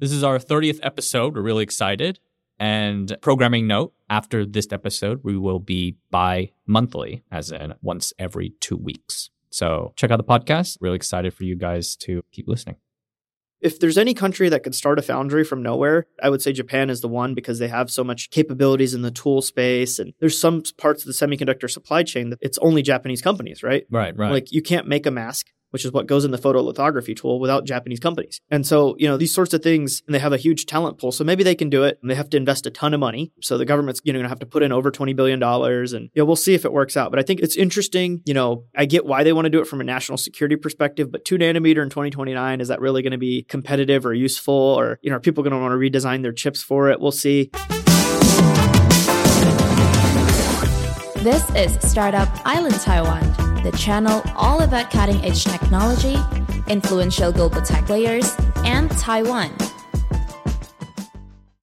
This is our 30th episode. We're really excited. And programming note after this episode, we will be bi monthly, as in once every two weeks. So check out the podcast. Really excited for you guys to keep listening. If there's any country that could start a foundry from nowhere, I would say Japan is the one because they have so much capabilities in the tool space. And there's some parts of the semiconductor supply chain that it's only Japanese companies, right? Right, right. Like you can't make a mask which is what goes in the photolithography tool without Japanese companies. And so, you know, these sorts of things, and they have a huge talent pool. So maybe they can do it and they have to invest a ton of money. So the government's, you know, gonna have to put in over $20 billion and, know, we'll see if it works out. But I think it's interesting. You know, I get why they want to do it from a national security perspective, but two nanometer in 2029, is that really going to be competitive or useful? Or, you know, are people going to want to redesign their chips for it? We'll see. This is Startup Island Taiwan the channel all about cutting edge technology, influential global tech players, and Taiwan.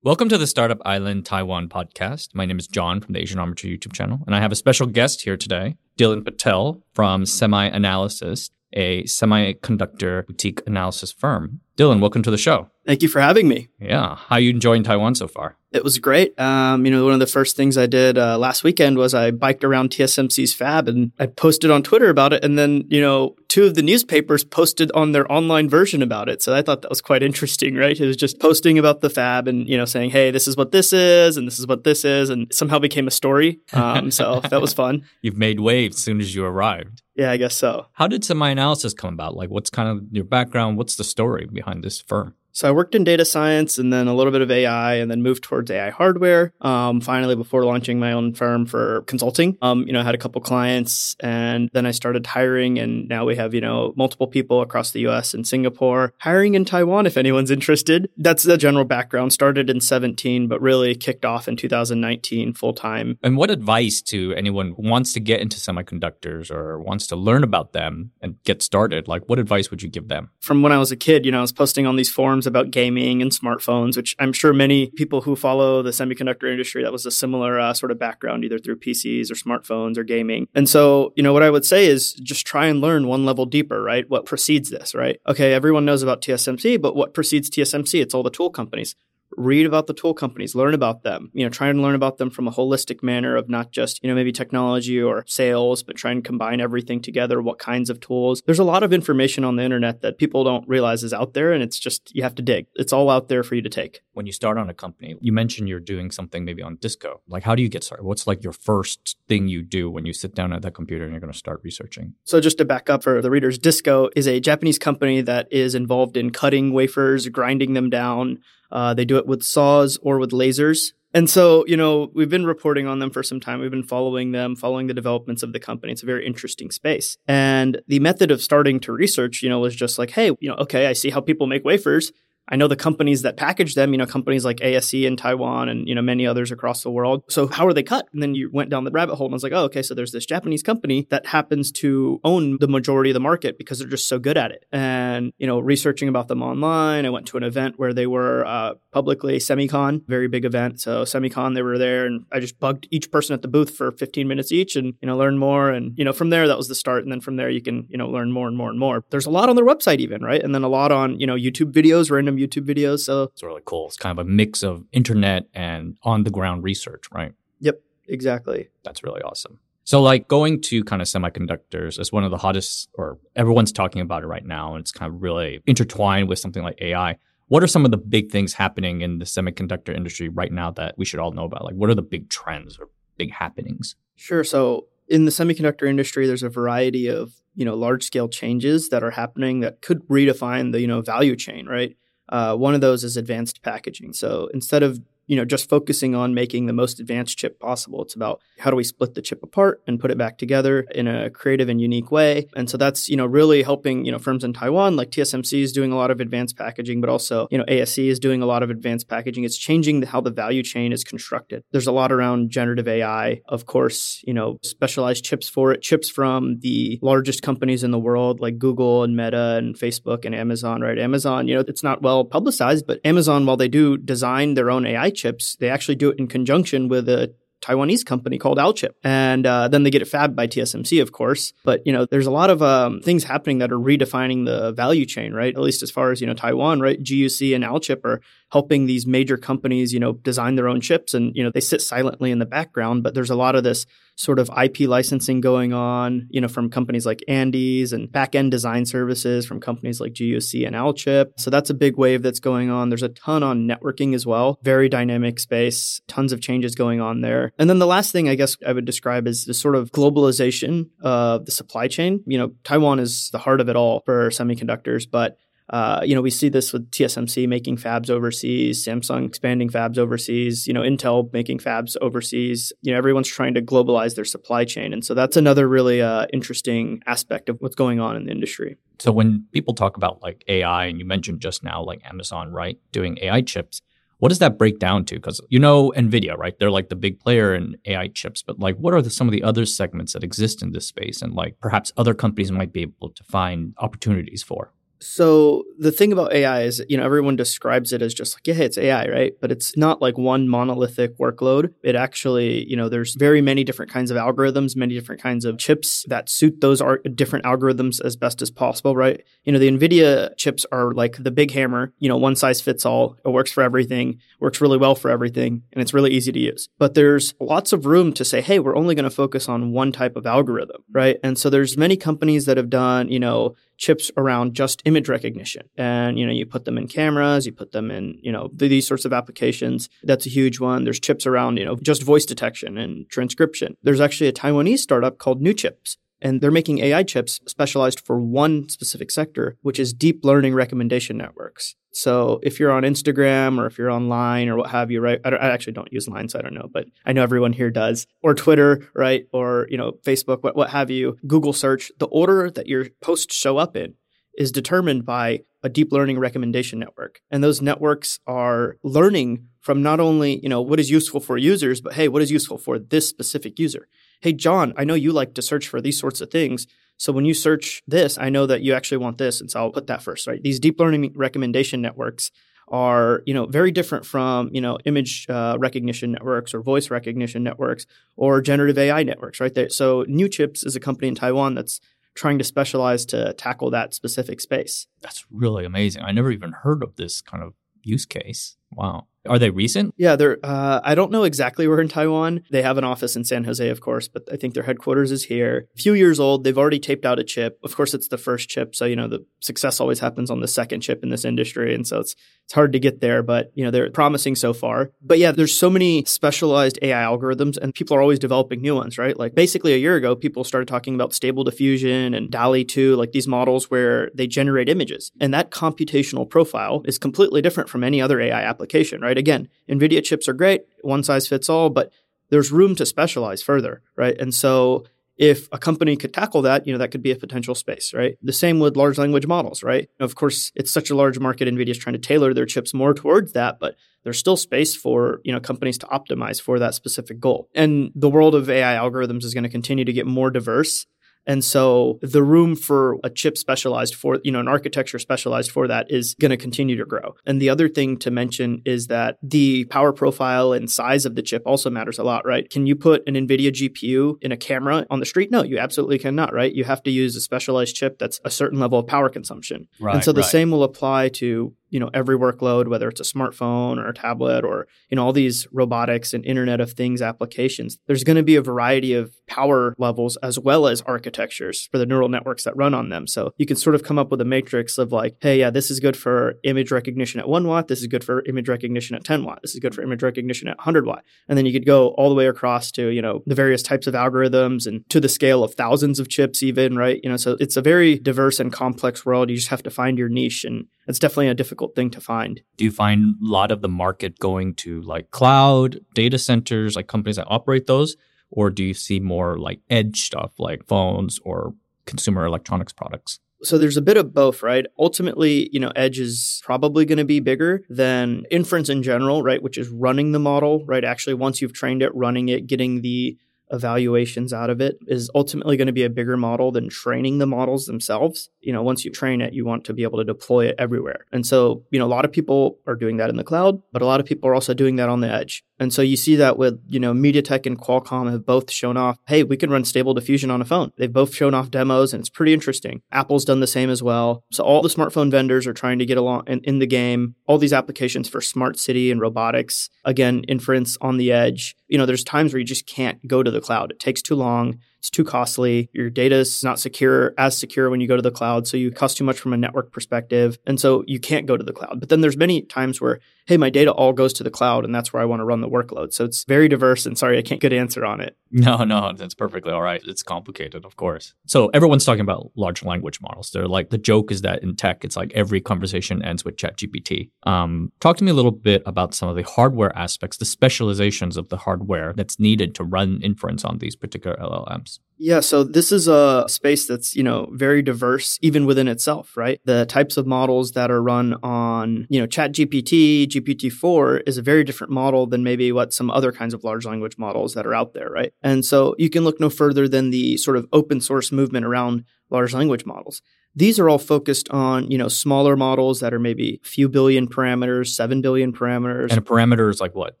Welcome to the Startup Island Taiwan podcast. My name is John from the Asianometry YouTube channel, and I have a special guest here today, Dylan Patel from SemiAnalysis, a semiconductor boutique analysis firm. Dylan, welcome to the show. Thank you for having me. Yeah. How you enjoying Taiwan so far? It was great. Um, you know, one of the first things I did uh, last weekend was I biked around TSMC's fab and I posted on Twitter about it. And then, you know, two of the newspapers posted on their online version about it. So I thought that was quite interesting, right? It was just posting about the fab and, you know, saying, hey, this is what this is and this is what this is. And somehow became a story. Um, so that was fun. You've made waves as soon as you arrived. Yeah, I guess so. How did SemiAnalysis come about? Like, what's kind of your background? What's the story behind this firm? So I worked in data science and then a little bit of AI and then moved towards AI hardware. Um, finally, before launching my own firm for consulting, um, you know, I had a couple clients and then I started hiring and now we have, you know, multiple people across the US and Singapore, hiring in Taiwan if anyone's interested. That's the general background. Started in 17, but really kicked off in 2019 full time. And what advice to anyone who wants to get into semiconductors or wants to learn about them and get started? Like, what advice would you give them? From when I was a kid, you know, I was posting on these forums about gaming and smartphones, which I'm sure many people who follow the semiconductor industry, that was a similar uh, sort of background, either through PCs or smartphones or gaming. And so, you know, what I would say is just try and learn one level deeper, right? What precedes this, right? Okay, everyone knows about TSMC, but what precedes TSMC? It's all the tool companies read about the tool companies, learn about them, you know, try and learn about them from a holistic manner of not just, you know, maybe technology or sales, but try and combine everything together, what kinds of tools. There's a lot of information on the internet that people don't realize is out there and it's just you have to dig. It's all out there for you to take. When you start on a company, you mentioned you're doing something maybe on Disco. Like how do you get started? What's like your first thing you do when you sit down at that computer and you're going to start researching? So just to back up for the readers, Disco is a Japanese company that is involved in cutting wafers, grinding them down, uh, they do it with saws or with lasers. And so, you know, we've been reporting on them for some time. We've been following them, following the developments of the company. It's a very interesting space. And the method of starting to research, you know, was just like, hey, you know, okay, I see how people make wafers. I know the companies that package them, you know, companies like ASE in Taiwan and, you know, many others across the world. So how are they cut? And then you went down the rabbit hole and I was like, oh, okay, so there's this Japanese company that happens to own the majority of the market because they're just so good at it. And, you know, researching about them online, I went to an event where they were uh, publicly Semicon, very big event. So Semicon, they were there and I just bugged each person at the booth for 15 minutes each and, you know, learn more. And, you know, from there, that was the start. And then from there, you can, you know, learn more and more and more. There's a lot on their website even, right? And then a lot on, you know, YouTube videos, random YouTube videos. So it's really cool. It's kind of a mix of internet and on the ground research, right? Yep, exactly. That's really awesome. So, like going to kind of semiconductors is one of the hottest, or everyone's talking about it right now, and it's kind of really intertwined with something like AI. What are some of the big things happening in the semiconductor industry right now that we should all know about? Like, what are the big trends or big happenings? Sure. So, in the semiconductor industry, there's a variety of you know large scale changes that are happening that could redefine the you know value chain, right? Uh, one of those is advanced packaging. So instead of you know, just focusing on making the most advanced chip possible. It's about how do we split the chip apart and put it back together in a creative and unique way. And so that's, you know, really helping, you know, firms in Taiwan like TSMC is doing a lot of advanced packaging, but also, you know, ASE is doing a lot of advanced packaging. It's changing how the value chain is constructed. There's a lot around generative AI, of course, you know, specialized chips for it, chips from the largest companies in the world like Google and Meta and Facebook and Amazon, right? Amazon, you know, it's not well publicized, but Amazon, while they do design their own AI chips, they actually do it in conjunction with a Taiwanese company called Alchip. And uh, then they get it fabbed by TSMC, of course. But, you know, there's a lot of um, things happening that are redefining the value chain, right? At least as far as, you know, Taiwan, right? GUC and Alchip are helping these major companies, you know, design their own chips. And, you know, they sit silently in the background, but there's a lot of this sort of IP licensing going on, you know, from companies like Andes and back end design services from companies like GUC and Alchip. So that's a big wave that's going on. There's a ton on networking as well. Very dynamic space, tons of changes going on there. And then the last thing I guess I would describe is the sort of globalization of the supply chain. You know, Taiwan is the heart of it all for semiconductors, but uh, you know, we see this with TSMC making fabs overseas, Samsung expanding fabs overseas, you know, Intel making fabs overseas. You know, everyone's trying to globalize their supply chain. And so that's another really uh, interesting aspect of what's going on in the industry. So when people talk about like AI, and you mentioned just now like Amazon, right, doing AI chips, what does that break down to? Because you know NVIDIA, right? They're like the big player in AI chips, but like what are the, some of the other segments that exist in this space and like perhaps other companies might be able to find opportunities for? So the thing about AI is, you know, everyone describes it as just like, yeah, it's AI, right? But it's not like one monolithic workload. It actually, you know, there's very many different kinds of algorithms, many different kinds of chips that suit those ar- different algorithms as best as possible, right? You know, the NVIDIA chips are like the big hammer, you know, one size fits all. It works for everything, works really well for everything, and it's really easy to use. But there's lots of room to say, hey, we're only going to focus on one type of algorithm, right? And so there's many companies that have done, you know, chips around just image recognition. And, you know, you put them in cameras, you put them in, you know, these sorts of applications. That's a huge one. There's chips around, you know, just voice detection and transcription. There's actually a Taiwanese startup called NeuChips. And they're making AI chips specialized for one specific sector, which is deep learning recommendation networks. So if you're on Instagram or if you're online or what have you, right? I, I, actually don't use Line, so I don't know, but I know everyone here does. Or Twitter, right? Or you know Facebook, what what have you? Google search. The order that your posts show up in is determined by a deep learning recommendation network, and those networks are learning from not only you know what is useful for users, but hey, what is useful for this specific user. Hey, John, I know you like to search for these sorts of things. So when you search this, I know that you actually want this, and so I'll put that first, right? These deep learning recommendation networks are, you know, very different from, you know, image uh, recognition networks or voice recognition networks or generative AI networks, right? So NeuChips is a company in Taiwan that's trying to specialize to tackle that specific space. That's really amazing. I never even heard of this kind of use case. Wow. Are they recent? Yeah, they're. Uh, I don't know exactly where in Taiwan. They have an office in San Jose, of course, but I think their headquarters is here. A few years old. They've already taped out a chip. Of course, it's the first chip, so you know the success always happens on the second chip in this industry, and so it's it's hard to get there. But you know they're promising so far. But yeah, there's so many specialized AI algorithms, and people are always developing new ones, right? Like basically a year ago, people started talking about Stable Diffusion and DALL-E 2, like these models where they generate images, and that computational profile is completely different from any other AI application, right? Again, NVIDIA chips are great, one size fits all, but there's room to specialize further, right? And so if a company could tackle that, you know, that could be a potential space, right? The same with large language models, right? Of course, it's such a large market. NVIDIA's trying to tailor their chips more towards that, but there's still space for, you know, companies to optimize for that specific goal. And the world of AI algorithms is going to continue to get more diverse. And so the room for a chip specialized for, you know, an architecture specialized for that is going to continue to grow. And the other thing to mention is that the power profile and size of the chip also matters a lot, right? Can you put an NVIDIA GPU in a camera on the street? No, you absolutely cannot, right? You have to use a specialized chip that's a certain level of power consumption. Right, and so the right. same will apply to you know every workload whether it's a smartphone or a tablet or you know all these robotics and internet of things applications there's going to be a variety of power levels as well as architectures for the neural networks that run on them. So you can sort of come up with a matrix of like hey yeah this is good for image recognition at 1 watt this is good for image recognition at 10 watt this is good for image recognition at 100 watt. And then you could go all the way across to you know the various types of algorithms and to the scale of thousands of chips even right? You know so it's a very diverse and complex world. You just have to find your niche and it's definitely a difficult thing to find. Do you find a lot of the market going to like cloud, data centers, like companies that operate those? Or do you see more like edge stuff like phones or consumer electronics products? So there's a bit of both, right? Ultimately, you know, edge is probably going to be bigger than inference in general, right? Which is running the model, right? Actually, once you've trained it, running it, getting the evaluations out of it is ultimately going to be a bigger model than training the models themselves. You know, once you train it, you want to be able to deploy it everywhere. And so, you know, a lot of people are doing that in the cloud, but a lot of people are also doing that on the edge. And so you see that with, you know, MediaTek and Qualcomm have both shown off, hey, we can run stable diffusion on a phone. They've both shown off demos and it's pretty interesting. Apple's done the same as well. So all the smartphone vendors are trying to get along in, in the game. All these applications for smart city and robotics, again, inference on the edge. You know, there's times where you just can't go to the cloud. It takes too long. It's too costly. Your data is not secure, as secure when you go to the cloud. So you cost too much from a network perspective. And so you can't go to the cloud. But then there's many times where, hey, my data all goes to the cloud and that's where I want to run the workload. So it's very diverse. And sorry, I can't get an answer on it. No, no, that's perfectly all right. It's complicated, of course. So everyone's talking about large language models. They're like, the joke is that in tech, it's like every conversation ends with ChatGPT. Um, talk to me a little bit about some of the hardware aspects, the specializations of the hardware that's needed to run inference on these particular LLMs. Yeah, so this is a space that's, you know, very diverse even within itself, right? The types of models that are run on, you know, ChatGPT, GPT-4 is a very different model than maybe what some other kinds of large language models that are out there, right? And so you can look no further than the sort of open source movement around large language models. These are all focused on, you know, smaller models that are maybe a few billion parameters, 7 billion parameters. And a parameter is like what?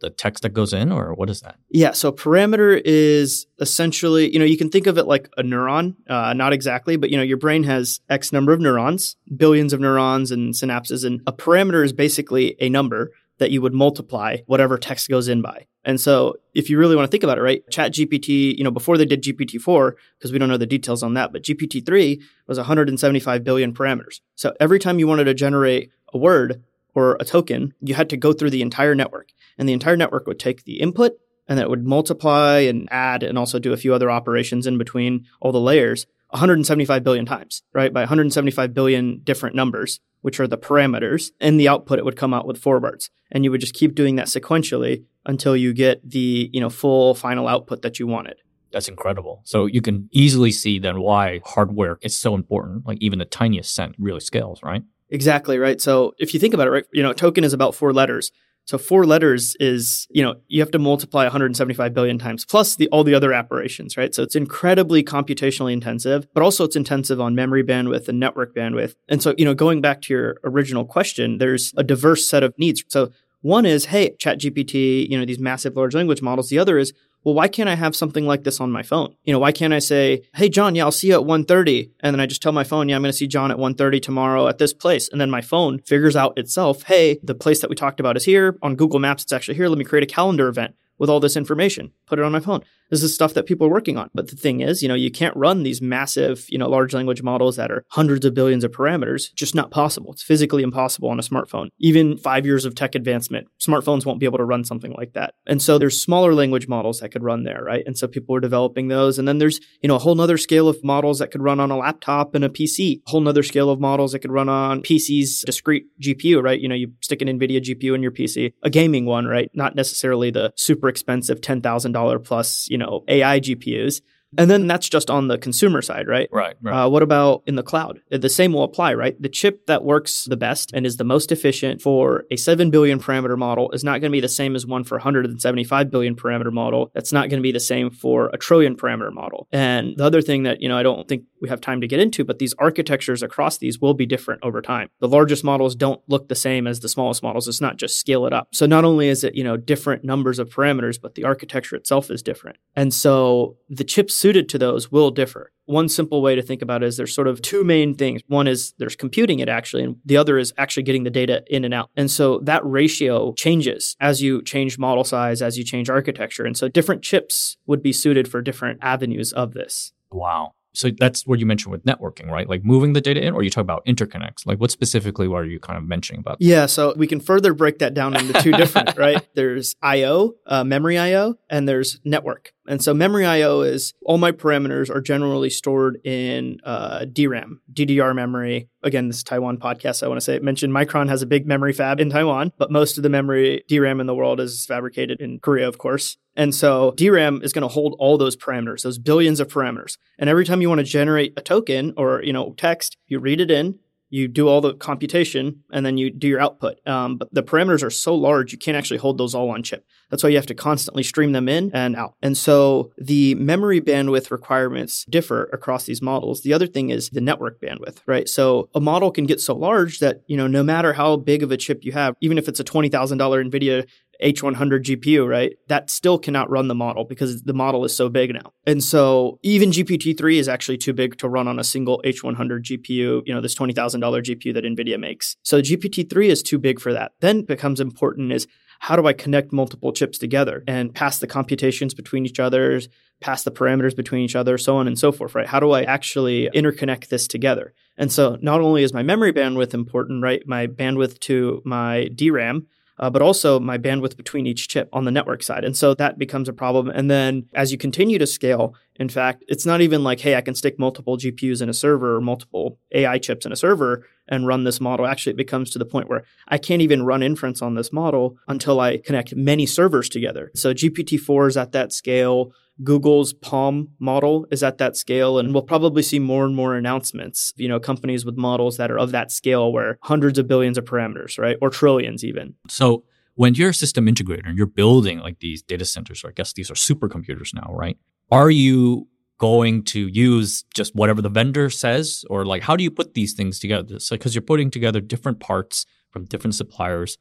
The text that goes in or what is that? Yeah, so parameter is essentially, you know, you can think of it like a neuron, uh, not exactly, but you know, your brain has X number of neurons, billions of neurons and synapses and a parameter is basically a number that you would multiply whatever text goes in by. And so if you really want to think about it, right, Chat GPT, you know, before they did GPT-4, because we don't know the details on that, but GPT-3 was 175 billion parameters. So every time you wanted to generate a word or a token, you had to go through the entire network. And the entire network would take the input and then it would multiply and add and also do a few other operations in between all the layers 175 billion times, right? By 175 billion different numbers, which are the parameters. and the output, it would come out with four words. And you would just keep doing that sequentially until you get the, you know, full final output that you wanted. That's incredible. So you can easily see then why hardware is so important. Like even the tiniest cent really scales, right? Exactly, right? So if you think about it, right, you know, a token is about four letters. So four letters is, you know, you have to multiply 175 billion times plus the all the other operations, right? So it's incredibly computationally intensive, but also it's intensive on memory bandwidth and network bandwidth. And so, you know, going back to your original question, there's a diverse set of needs. So one is, hey, ChatGPT, you know, these massive large language models. The other is, well, why can't I have something like this on my phone? You know, why can't I say, hey, John, yeah, I'll see you at 1.30. And then I just tell my phone, yeah, I'm going to see John at 1.30 tomorrow at this place. And then my phone figures out itself, hey, the place that we talked about is here. On Google Maps, it's actually here. Let me create a calendar event with all this information, put it on my phone. This is stuff that people are working on. But the thing is, you know, you can't run these massive, you know, large language models that are hundreds of billions of parameters. Just not possible. It's physically impossible on a smartphone. Even five years of tech advancement, smartphones won't be able to run something like that. And so there's smaller language models that could run there, right? And so people are developing those. And then there's, you know, a whole nother scale of models that could run on a laptop and a PC, a whole nother scale of models that could run on PC's discrete GPU, right? You know, you stick an NVIDIA GPU in your PC, a gaming one, right? Not necessarily the super expensive $10,000 plus, you know, AI GPUs. And then that's just on the consumer side, right? Right. right. Uh, what about in the cloud? The same will apply, right? The chip that works the best and is the most efficient for a 7 billion parameter model is not going to be the same as one for 175 billion parameter model. That's not going to be the same for a trillion parameter model. And the other thing that, you know, I don't think we have time to get into, but these architectures across these will be different over time. The largest models don't look the same as the smallest models. It's not just scale it up. So not only is it, you know, different numbers of parameters, but the architecture itself is different. And so the chips suited to those will differ. One simple way to think about it is there's sort of two main things. One is there's computing it actually, and the other is actually getting the data in and out. And so that ratio changes as you change model size, as you change architecture. And so different chips would be suited for different avenues of this. Wow. So that's what you mentioned with networking, right? Like moving the data in, or you talk about interconnects. Like what specifically are you kind of mentioning about? Yeah, so we can further break that down into two different, right? There's I/O, uh, memory I/O, and there's network. And so memory I/O is all my parameters are generally stored in uh, DRAM, DDR memory. Again, this Taiwan podcast. I want to say it mentioned Micron has a big memory fab in Taiwan, but most of the memory DRAM in the world is fabricated in Korea, of course. And so DRAM is going to hold all those parameters, those billions of parameters. And every time you want to generate a token or you know text, you read it in, you do all the computation and then you do your output. Um, but the parameters are so large, you can't actually hold those all on chip. That's why you have to constantly stream them in and out. And so the memory bandwidth requirements differ across these models. The other thing is the network bandwidth, right? So a model can get so large that, you know, no matter how big of a chip you have, even if it's a $20,000 NVIDIA H100 GPU, right? That still cannot run the model because the model is so big now. And so even GPT-3 is actually too big to run on a single H100 GPU, you know, this $20,000 GPU that NVIDIA makes. So GPT-3 is too big for that. Then becomes important is how do I connect multiple chips together and pass the computations between each other, pass the parameters between each other, so on and so forth, right? How do I actually interconnect this together? And so not only is my memory bandwidth important, right? My bandwidth to my DRAM, uh, but also my bandwidth between each chip on the network side. And so that becomes a problem. And then as you continue to scale, in fact, it's not even like, hey, I can stick multiple GPUs in a server or multiple AI chips in a server and run this model. Actually, it becomes to the point where I can't even run inference on this model until I connect many servers together. So GPT 4 is at that scale. Google's PaLM model is at that scale, and we'll probably see more and more announcements. You know, companies with models that are of that scale, where hundreds of billions of parameters, right, or trillions even. So when you're a system integrator and you're building like these data centers, or I guess these are supercomputers now, right? Are you going to use just whatever the vendor says, or like how do you put these things together? So because you're putting together different parts from different suppliers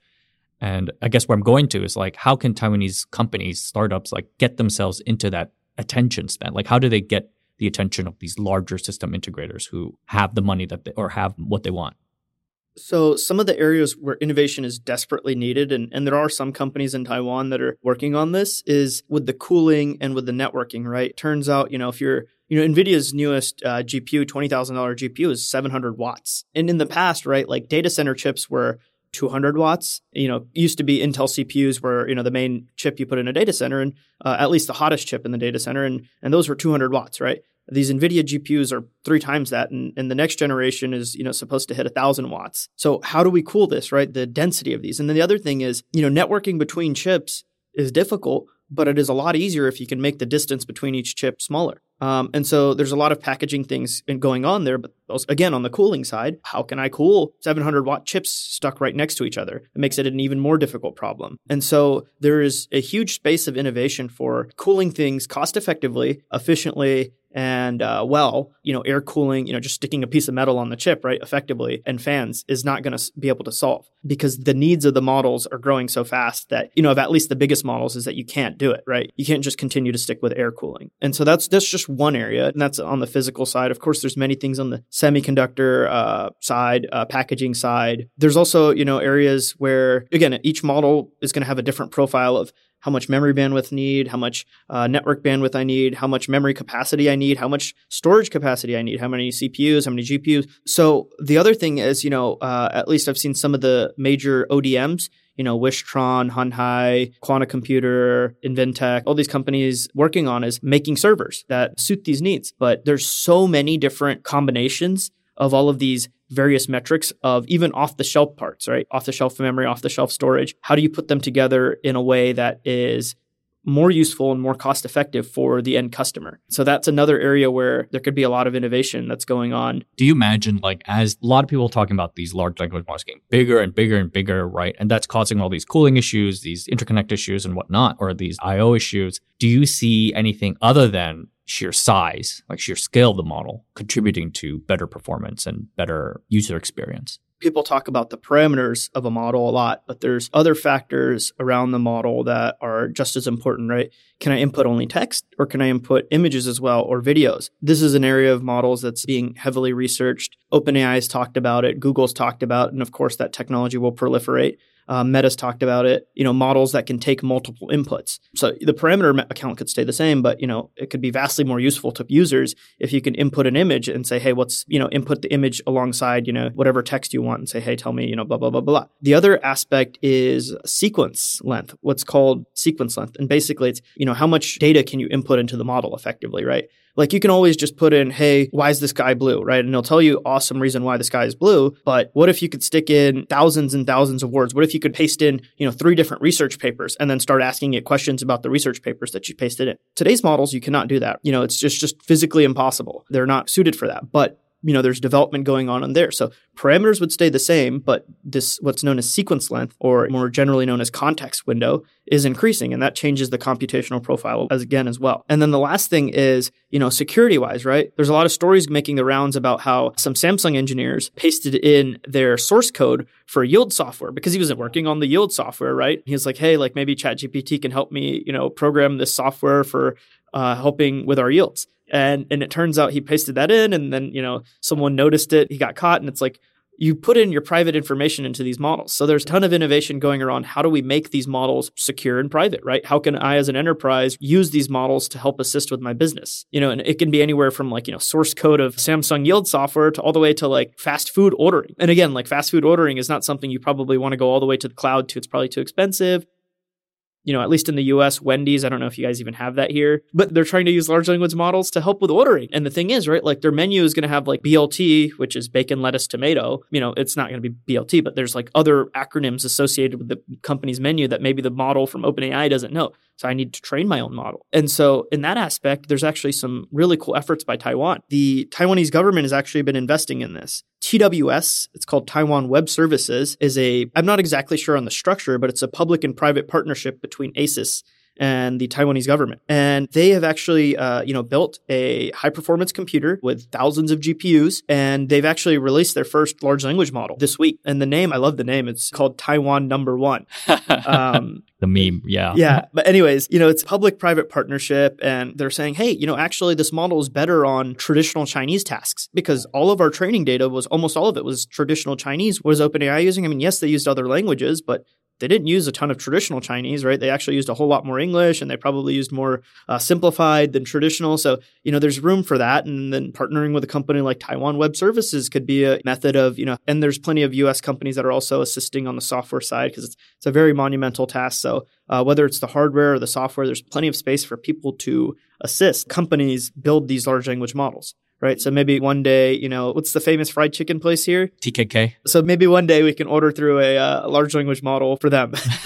and I guess where I'm going to is like, how can Taiwanese companies, startups, like get themselves into that attention span? Like, how do they get the attention of these larger system integrators who have the money that they, or have what they want? So, some of the areas where innovation is desperately needed, and, and there are some companies in Taiwan that are working on this, is with the cooling and with the networking, right? Turns out, you know, if you're, you know, NVIDIA's newest uh, GPU, $20,000 GPU is 700 watts. And in the past, right, like data center chips were 200 watts. You know, used to be Intel CPUs were you know the main chip you put in a data center, and uh, at least the hottest chip in the data center, and and those were 200 watts, right? These NVIDIA GPUs are three times that, and, and the next generation is you know supposed to hit a thousand watts. So how do we cool this, right? The density of these, and then the other thing is you know networking between chips is difficult, but it is a lot easier if you can make the distance between each chip smaller. Um, and so there's a lot of packaging things going on there. But again, on the cooling side, how can I cool 700 watt chips stuck right next to each other? It makes it an even more difficult problem. And so there is a huge space of innovation for cooling things cost effectively, efficiently, and uh, well, you know, air cooling, you know, just sticking a piece of metal on the chip, right, effectively, and fans is not going to be able to solve because the needs of the models are growing so fast that, you know, of at least the biggest models is that you can't do it, right? You can't just continue to stick with air cooling. And so that's that's just one area, and that's on the physical side. Of course, there's many things on the semiconductor uh, side, uh, packaging side. There's also, you know, areas where again, each model is going to have a different profile of how much memory bandwidth need, how much uh, network bandwidth I need, how much memory capacity I need, how much storage capacity I need, how many CPUs, how many GPUs. So the other thing is, you know, uh, at least I've seen some of the major ODMs you know, Wistron, Hanhai, Quanta Computer, Inventec, all these companies working on is making servers that suit these needs. But there's so many different combinations of all of these various metrics of even off the shelf parts, right? Off the shelf memory, off the shelf storage. How do you put them together in a way that is more useful and more cost effective for the end customer. So that's another area where there could be a lot of innovation that's going on. Do you imagine like as a lot of people talking about these large language models getting bigger and bigger and bigger, right? And that's causing all these cooling issues, these interconnect issues and whatnot, or these IO issues. Do you see anything other than sheer size, like sheer scale of the model, contributing to better performance and better user experience? people talk about the parameters of a model a lot, but there's other factors around the model that are just as important, right? Can I input only text or can I input images as well or videos? This is an area of models that's being heavily researched. OpenAI has talked about it, Google's talked about, and of course that technology will proliferate. Uh, Meta's talked about it. You know, models that can take multiple inputs. So the parameter account could stay the same, but you know, it could be vastly more useful to users if you can input an image and say, hey, what's you know, input the image alongside you know whatever text you want and say, hey, tell me you know blah blah blah blah. The other aspect is sequence length, what's called sequence length, and basically it's you know how much data can you input into the model effectively, right? Like you can always just put in, hey, why is the sky blue? Right. And it'll tell you awesome reason why the sky is blue. But what if you could stick in thousands and thousands of words? What if you could paste in, you know, three different research papers and then start asking it questions about the research papers that you pasted in? Today's models, you cannot do that. You know, it's just, just physically impossible. They're not suited for that. But you know, there's development going on in there. So parameters would stay the same, but this, what's known as sequence length, or more generally known as context window, is increasing. And that changes the computational profile as again as well. And then the last thing is, you know, security wise, right? There's a lot of stories making the rounds about how some Samsung engineers pasted in their source code for yield software because he wasn't working on the yield software, right? He was like, hey, like maybe ChatGPT can help me, you know, program this software for uh, helping with our yields. And and it turns out he pasted that in, and then you know someone noticed it, he got caught, and it's like you put in your private information into these models. So there's a ton of innovation going around. How do we make these models secure and private, right? How can I as an enterprise use these models to help assist with my business? You know, and it can be anywhere from like, you know, source code of Samsung yield software to all the way to like fast food ordering. And again, like fast food ordering is not something you probably want to go all the way to the cloud to. It's probably too expensive you know, at least in the US, Wendy's, I don't know if you guys even have that here, but they're trying to use large language models to help with ordering. And the thing is, right, like their menu is going to have like BLT, which is bacon, lettuce, tomato. You know, it's not going to be BLT, but there's like other acronyms associated with the company's menu that maybe the model from OpenAI doesn't know. So I need to train my own model. And so in that aspect, there's actually some really cool efforts by Taiwan. The Taiwanese government has actually been investing in this. TWS, it's called Taiwan Web Services, is a, I'm not exactly sure on the structure, but it's a public and private partnership between ASUS and the Taiwanese government. And they have actually, uh, you know, built a high performance computer with thousands of GPUs. And they've actually released their first large language model this week. And the name, I love the name. It's called Taiwan Number One. Um, the meme, yeah. Yeah. But, anyways, you know, it's public private partnership. And they're saying, hey, you know, actually, this model is better on traditional Chinese tasks because all of our training data was almost all of it was traditional Chinese. What is OpenAI using? I mean, yes, they used other languages, but they didn't use a ton of traditional Chinese, right? They actually used a whole lot more English and they probably used more uh, simplified than traditional. So, you know, there's room for that. And then partnering with a company like Taiwan Web Services could be a method of, you know, and there's plenty of US companies that are also assisting on the software side because it's, it's a very monumental task. So, uh, whether it's the hardware or the software, there's plenty of space for people to assist companies build these large language models right? So maybe one day, you know, what's the famous fried chicken place here? TKK. So maybe one day we can order through a, uh, large language model for them.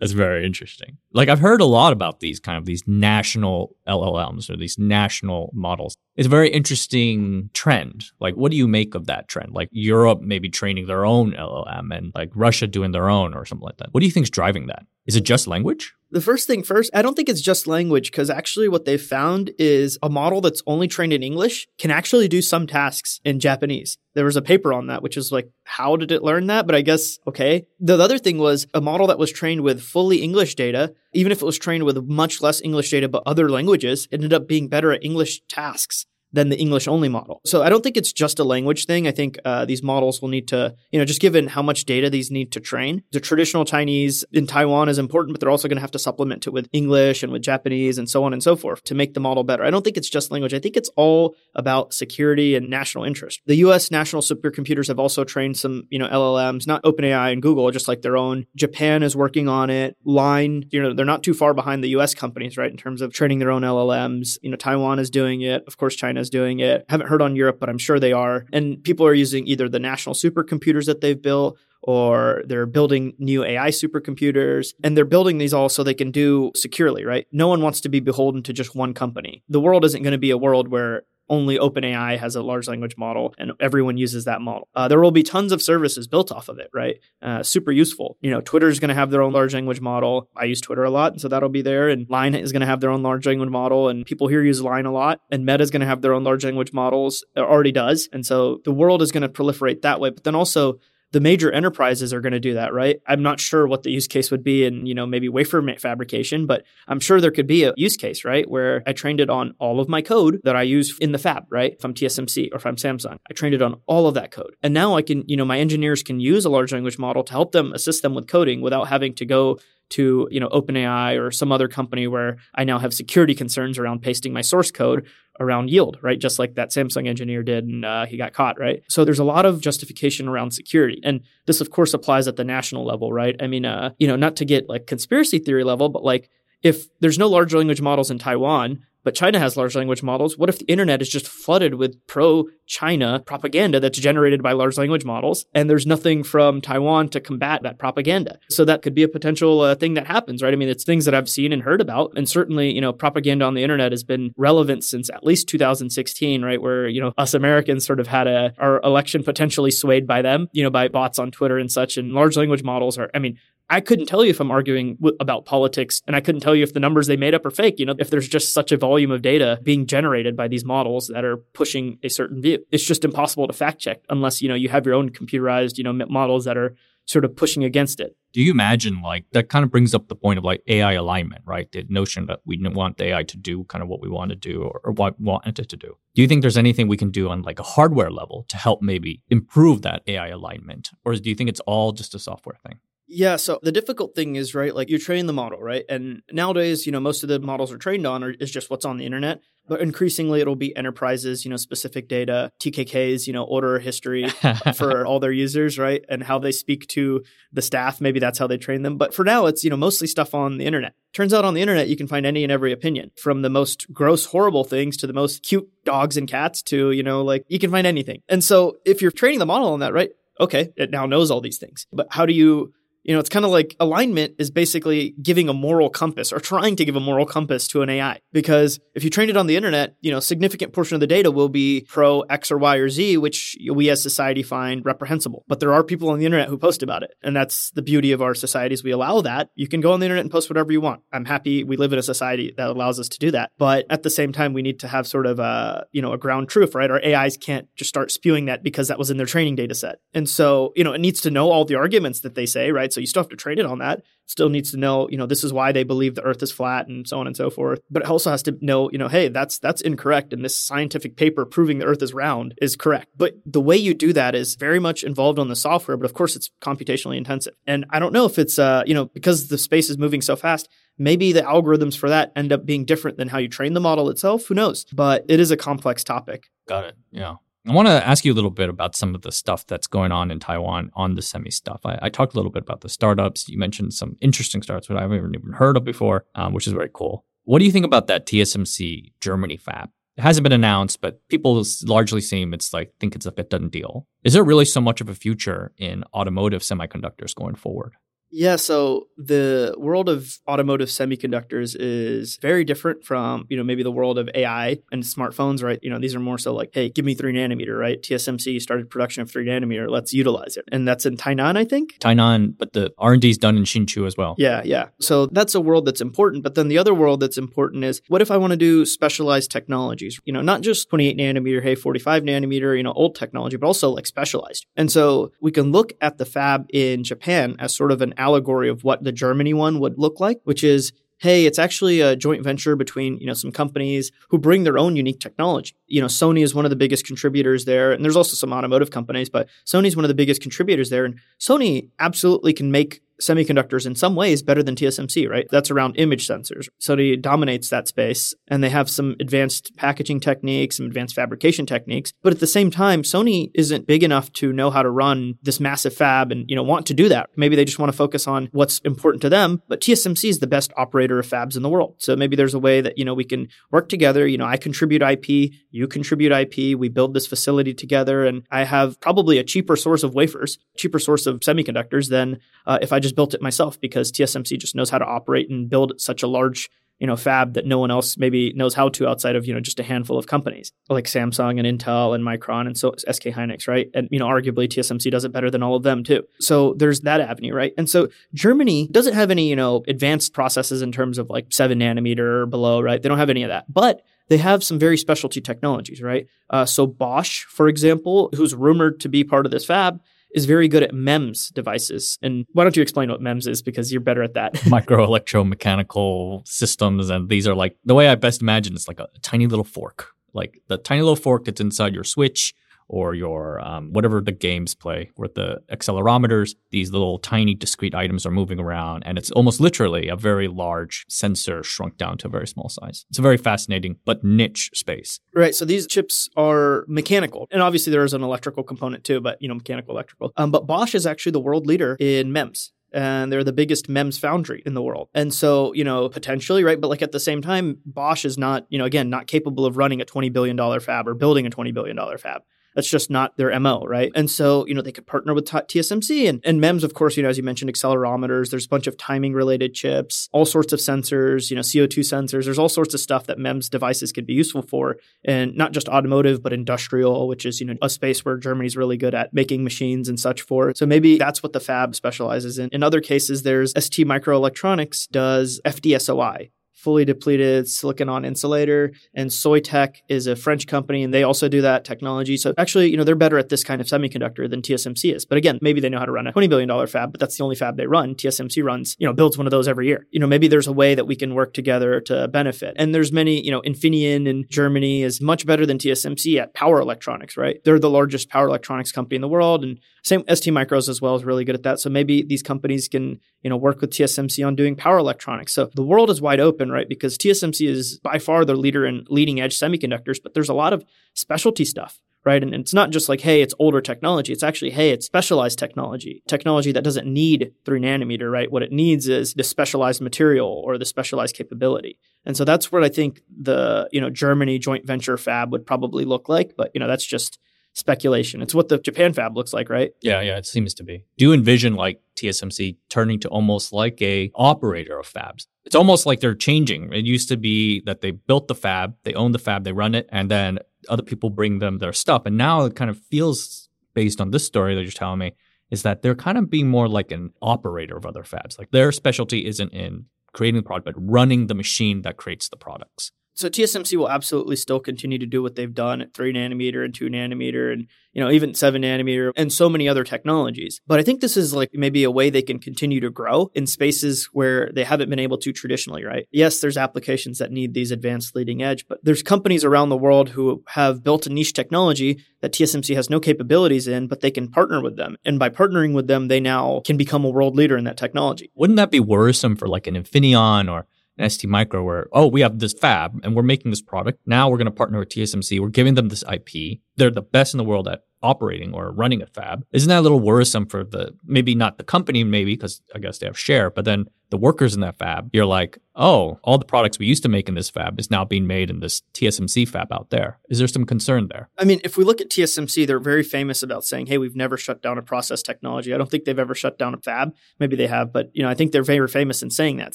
That's very interesting. Like I've heard a lot about these kind of these national LLMs or these national models. It's a very interesting trend. Like what do you make of that trend? Like Europe maybe training their own LLM and like Russia doing their own or something like that. What do you think is driving that? Is it just language? The first thing first, I don't think it's just language because actually what they've found is a model that's only trained in English can actually do some tasks in Japanese. There was a paper on that, which is like, how did it learn that? But I guess, okay. The other thing was a model that was trained with fully English data, even if it was trained with much less English data but other languages, ended up being better at English tasks than the English only model. So I don't think it's just a language thing. I think uh, these models will need to, you know, just given how much data these need to train. The traditional Chinese in Taiwan is important, but they're also going to have to supplement it with English and with Japanese and so on and so forth to make the model better. I don't think it's just language. I think it's all about security and national interest. The US national supercomputers have also trained some, you know, LLMs, not OpenAI and Google, just like their own. Japan is working on it. Line, you know, they're not too far behind the US companies, right, in terms of training their own LLMs. You know, Taiwan is doing it. Of course, China is doing it. Haven't heard on Europe, but I'm sure they are. And people are using either the national supercomputers that they've built or they're building new AI supercomputers and they're building these all so they can do securely, right? No one wants to be beholden to just one company. The world isn't going to be a world where only OpenAI has a large language model and everyone uses that model. Uh, there will be tons of services built off of it, right? Uh, super useful. You know, Twitter is going to have their own large language model. I use Twitter a lot, so that'll be there. And Line is going to have their own large language model, and people here use Line a lot. And Meta is going to have their own large language models. It already does. And so the world is going to proliferate that way. But then also, the major enterprises are going to do that, right? I'm not sure what the use case would be in, you know, maybe wafer fabrication, but I'm sure there could be a use case, right? Where I trained it on all of my code that I use in the fab, right? If I'm TSMC or if I'm Samsung, I trained it on all of that code. And now I can, you know, my engineers can use a large language model to help them assist them with coding without having to go to you know OpenAI or some other company where I now have security concerns around pasting my source code around yield, right? Just like that Samsung engineer did, and uh, he got caught, right? So there's a lot of justification around security, and this, of course, applies at the national level, right? I mean, uh, you know, not to get like conspiracy theory level, but like if there's no large language models in Taiwan, but China has large language models. What if the internet is just flooded with pro China propaganda that's generated by large language models and there's nothing from Taiwan to combat that propaganda? So that could be a potential uh, thing that happens, right? I mean, it's things that I've seen and heard about. And certainly, you know, propaganda on the internet has been relevant since at least 2016, right? Where, you know, us Americans sort of had a, our election potentially swayed by them, you know, by bots on Twitter and such. And large language models are, I mean, I couldn't tell you if I'm arguing w- about politics and I couldn't tell you if the numbers they made up are fake. You know, if there's just such a volume of data being generated by these models that are pushing a certain view, it's just impossible to fact check unless, you know, you have your own computerized, you know, models that are sort of pushing against it. Do you imagine like that kind of brings up the point of like AI alignment, right? The notion that we want the AI to do kind of what we want to do or, or what we want it to do. Do you think there's anything we can do on like a hardware level to help maybe improve that AI alignment? Or do you think it's all just a software thing? Yeah, so the difficult thing is, right, like you train the model, right? And nowadays, you know, most of the models are trained on are, is just what's on the internet. But increasingly, it'll be enterprises, you know, specific data, TKKs, you know, order history for all their users, right? And how they speak to the staff. Maybe that's how they train them. But for now, it's, you know, mostly stuff on the internet. Turns out on the internet, you can find any and every opinion from the most gross, horrible things to the most cute dogs and cats to, you know, like you can find anything. And so if you're training the model on that, right? Okay, it now knows all these things. But how do you you know, it's kind of like alignment is basically giving a moral compass or trying to give a moral compass to an AI. Because if you train it on the internet, you know, a significant portion of the data will be pro X or Y or Z, which we as society find reprehensible. But there are people on the internet who post about it. And that's the beauty of our societies. we allow that. You can go on the internet and post whatever you want. I'm happy we live in a society that allows us to do that. But at the same time, we need to have sort of a, you know, a ground truth, right? Our AIs can't just start spewing that because that was in their training data set. And so, you know, it needs to know all the arguments that they say, right? So you still have to train it on that. Still needs to know, you know, this is why they believe the earth is flat and so on and so forth. But it also has to know, you know, hey, that's that's incorrect. And this scientific paper proving the earth is round is correct. But the way you do that is very much involved on the software, but of course it's computationally intensive. And I don't know if it's uh, you know, because the space is moving so fast, maybe the algorithms for that end up being different than how you train the model itself. Who knows? But it is a complex topic. Got it. Yeah. I want to ask you a little bit about some of the stuff that's going on in Taiwan on the semi stuff. I, I talked a little bit about the startups. You mentioned some interesting startups that I haven't even heard of before, um, which is very cool. What do you think about that TSMC Germany fab? It hasn't been announced, but people largely seem it's like think it's a done deal. Is there really so much of a future in automotive semiconductors going forward? Yeah, so the world of automotive semiconductors is very different from, you know, maybe the world of AI and smartphones, right? You know, these are more so like, hey, give me three nanometer, right? TSMC started production of three nanometer. Let's utilize it. And that's in Tainan, I think. Tainan, but the R&D is done in Hsinchu as well. Yeah, yeah. So that's a world that's important. But then the other world that's important is what if I want to do specialized technologies? You know, not just 28 nanometer, hey, 45 nanometer, you know, old technology, but also like specialized. And so we can look at the fab in Japan as sort of an allegory of what the Germany one would look like, which is hey, it's actually a joint venture between, you know, some companies who bring their own unique technology. You know, Sony is one of the biggest contributors there, and there's also some automotive companies, but Sony is one of the biggest contributors there. And Sony absolutely can make semiconductors in some ways better than TSMC, right? That's around image sensors. Sony dominates that space and they have some advanced packaging techniques, some advanced fabrication techniques. But at the same time, Sony isn't big enough to know how to run this massive fab and, you know, want to do that. Maybe they just want to focus on what's important to them. But TSMC is the best operator of fabs in the world. So maybe there's a way that, you know, we can work together. You know, I contribute IP, you contribute IP, we build this facility together, and I have probably a cheaper source of wafers, cheaper source of semiconductors than uh, if I just built it myself because TSMC just knows how to operate and build such a large you know fab that no one else maybe knows how to outside of you know just a handful of companies like Samsung and Intel and Micron and so SK Hynix right? And you know arguably TSMC does it better than all of them too. So there's that avenue right? And so Germany doesn't have any you know advanced processes in terms of like 7 nanometer or below right? They don't have any of that. But they have some very specialty technologies, right? Uh, so Bosch, for example, who's rumored to be part of this fab, is very good at MEMS devices. And why don't you explain what MEMS is because you're better at that? Microelectromechanical systems. And these are like the way I best imagine it's like a, tiny little fork, like the tiny little fork that's inside your switch or your um, whatever the games play with the accelerometers these little tiny discrete items are moving around and it's almost literally a very large sensor shrunk down to a very small size it's a very fascinating but niche space right so these chips are mechanical and obviously there is an electrical component too but you know mechanical electrical um, but bosch is actually the world leader in mems and they're the biggest MEMS foundry in the world. And so, you know, potentially, right? But like at the same time, Bosch is not, you know, again, not capable of running a $20 billion fab or building a $20 billion fab. That's just not their MO, right? And so, you know, they could partner with TSMC and, and MEMS, of course, you know, as you mentioned, accelerometers, there's a bunch of timing related chips, all sorts of sensors, you know, CO2 sensors. There's all sorts of stuff that MEMS devices could be useful for. And not just automotive, but industrial, which is, you know, a space where Germany's really good at making machines and such for. So maybe that's what the fab specializes in. In other cases, there's ST Microelectronics does FDSOI, fully depleted silicon on insulator. And Soitec is a French company, and they also do that technology. So actually, you know, they're better at this kind of semiconductor than TSMC is. But again, maybe they know how to run a $20 billion fab, but that's the only fab they run. TSMC runs, you know, builds one of those every year. You know, maybe there's a way that we can work together to benefit. And there's many, you know, Infineon in Germany is much better than TSMC at power electronics, right? They're the largest power electronics company in the world. And same ST Micros as well is really good at that. So maybe these companies can, you know, work with TSMC on doing power electronics. So the world is wide open, right? Because TSMC is by far the leader in leading edge semiconductors, but there's a lot of specialty stuff right? And it's not just like, hey, it's older technology. It's actually, hey, it's specialized technology, technology that doesn't need three nanometer, right? What it needs is the specialized material or the specialized capability. And so that's what I think the, you know, Germany joint venture fab would probably look like. But, you know, that's just speculation. It's what the Japan fab looks like, right? Yeah, yeah, it seems to be. Do you envision like TSMC turning to almost like a operator of fabs? It's almost like they're changing. It used to be that they built the fab, they own the fab, they run it, and then other people bring them their stuff. And now it kind of feels based on this story that you're telling me is that they're kind of being more like an operator of other fabs. Like their specialty isn't in creating the product, but running the machine that creates the products so TSMC will absolutely still continue to do what they've done at three nanometer and two nanometer and you know even seven nanometer and so many other technologies. But I think this is like maybe a way they can continue to grow in spaces where they haven't been able to traditionally, right? Yes, there's applications that need these advanced leading edge, but there's companies around the world who have built a niche technology that TSMC has no capabilities in, but they can partner with them. And by partnering with them, they now can become a world leader in that technology. Wouldn't that be worrisome for like an Infineon or ST Micro where, oh, we have this fab and we're making this product. Now we're going to partner with TSMC. We're giving them this IP. They're the best in the world at operating or running a fab. Isn't that a little worrisome for the, maybe not the company, maybe because I guess they have share, but then the workers in that fab, you're like, oh, all the products we used to make in this fab is now being made in this TSMC fab out there. Is there some concern there? I mean, if we look at TSMC, they're very famous about saying, hey, we've never shut down a process technology. I don't think they've ever shut down a fab. Maybe they have, but you know, I think they're very famous in saying that.